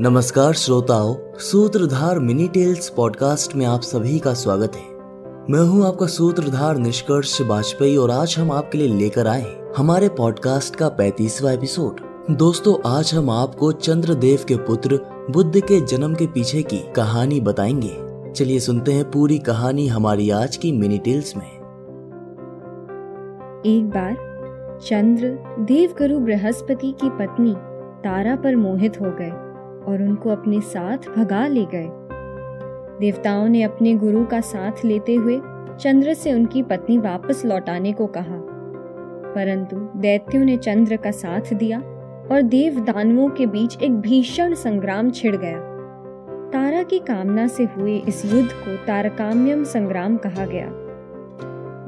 नमस्कार श्रोताओं, सूत्रधार मिनी टेल्स पॉडकास्ट में आप सभी का स्वागत है। मैं हूँ आपका सूत्रधार निष्कर्ष वाजपेयी और आज हम आपके लिए लेकर आए हमारे पॉडकास्ट का पैतीसवा एपिसोड। दोस्तों, आज हम आपको चंद्रदेव के पुत्र, बुद्ध के जन्म के पीछे की कहानी बताएँगे। चलिए सुनते हैं पूरी कहानी हमारी आज की मिनी टेल्स में। एक बार, चंद्र देवगुरु बृहस्पति की पत्नी तारा पर मोहित हो गए। और उनको अपने साथ भगा ले गए। देवताओं ने अपने गुरु का साथ लेते हुए चंद्र से उनकी पत्नी वापस लौटाने को कहा। परंतु दैत्यों ने चंद्र का साथ दिया और देव दानवों के बीच एक भीषण संग्राम छिड़ गया। तारा की कामना से हुए इस युद्ध को तारकाम्यम संग्राम कहा गया।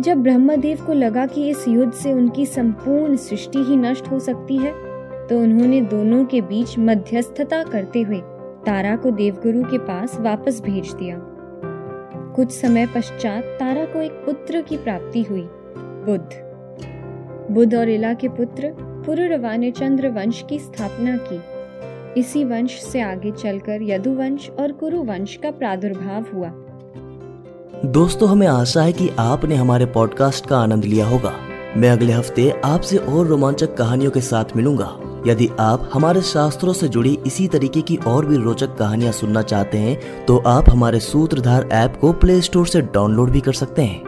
जब ब्रह्मदेव को लगा कि इस युद्ध से उनकी संपूर्ण सृष्टि ही नष्ट हो सकती है तो उन्होंने दोनों के बीच मध्यस्थता करते हुए तारा को देवगुरु के पास वापस भेज दिया। कुछ समय पश्चात तारा को एक पुत्र की प्राप्ति हुई, बुद्ध। बुद्ध और इला के पुत्र पुरुरवा ने चंद्र वंश की स्थापना की। इसी वंश से आगे चलकर यदुवंश और कुरुवंश का प्रादुर्भाव हुआ। दोस्तों, हमें आशा है कि आपने हमारे पॉडकास्ट का आनंद लिया होगा। मैं अगले हफ़्ते आपसे और रोमांचक कहानियों के साथ मिलूँगा। यदि आप हमारे शास्त्रों से जुड़ी इसी तरीके की और भी रोचक कहानियाँ सुनना चाहते हैं तो आप हमारे सूत्रधार ऐप को प्ले स्टोर से डाउनलोड भी कर सकते हैं।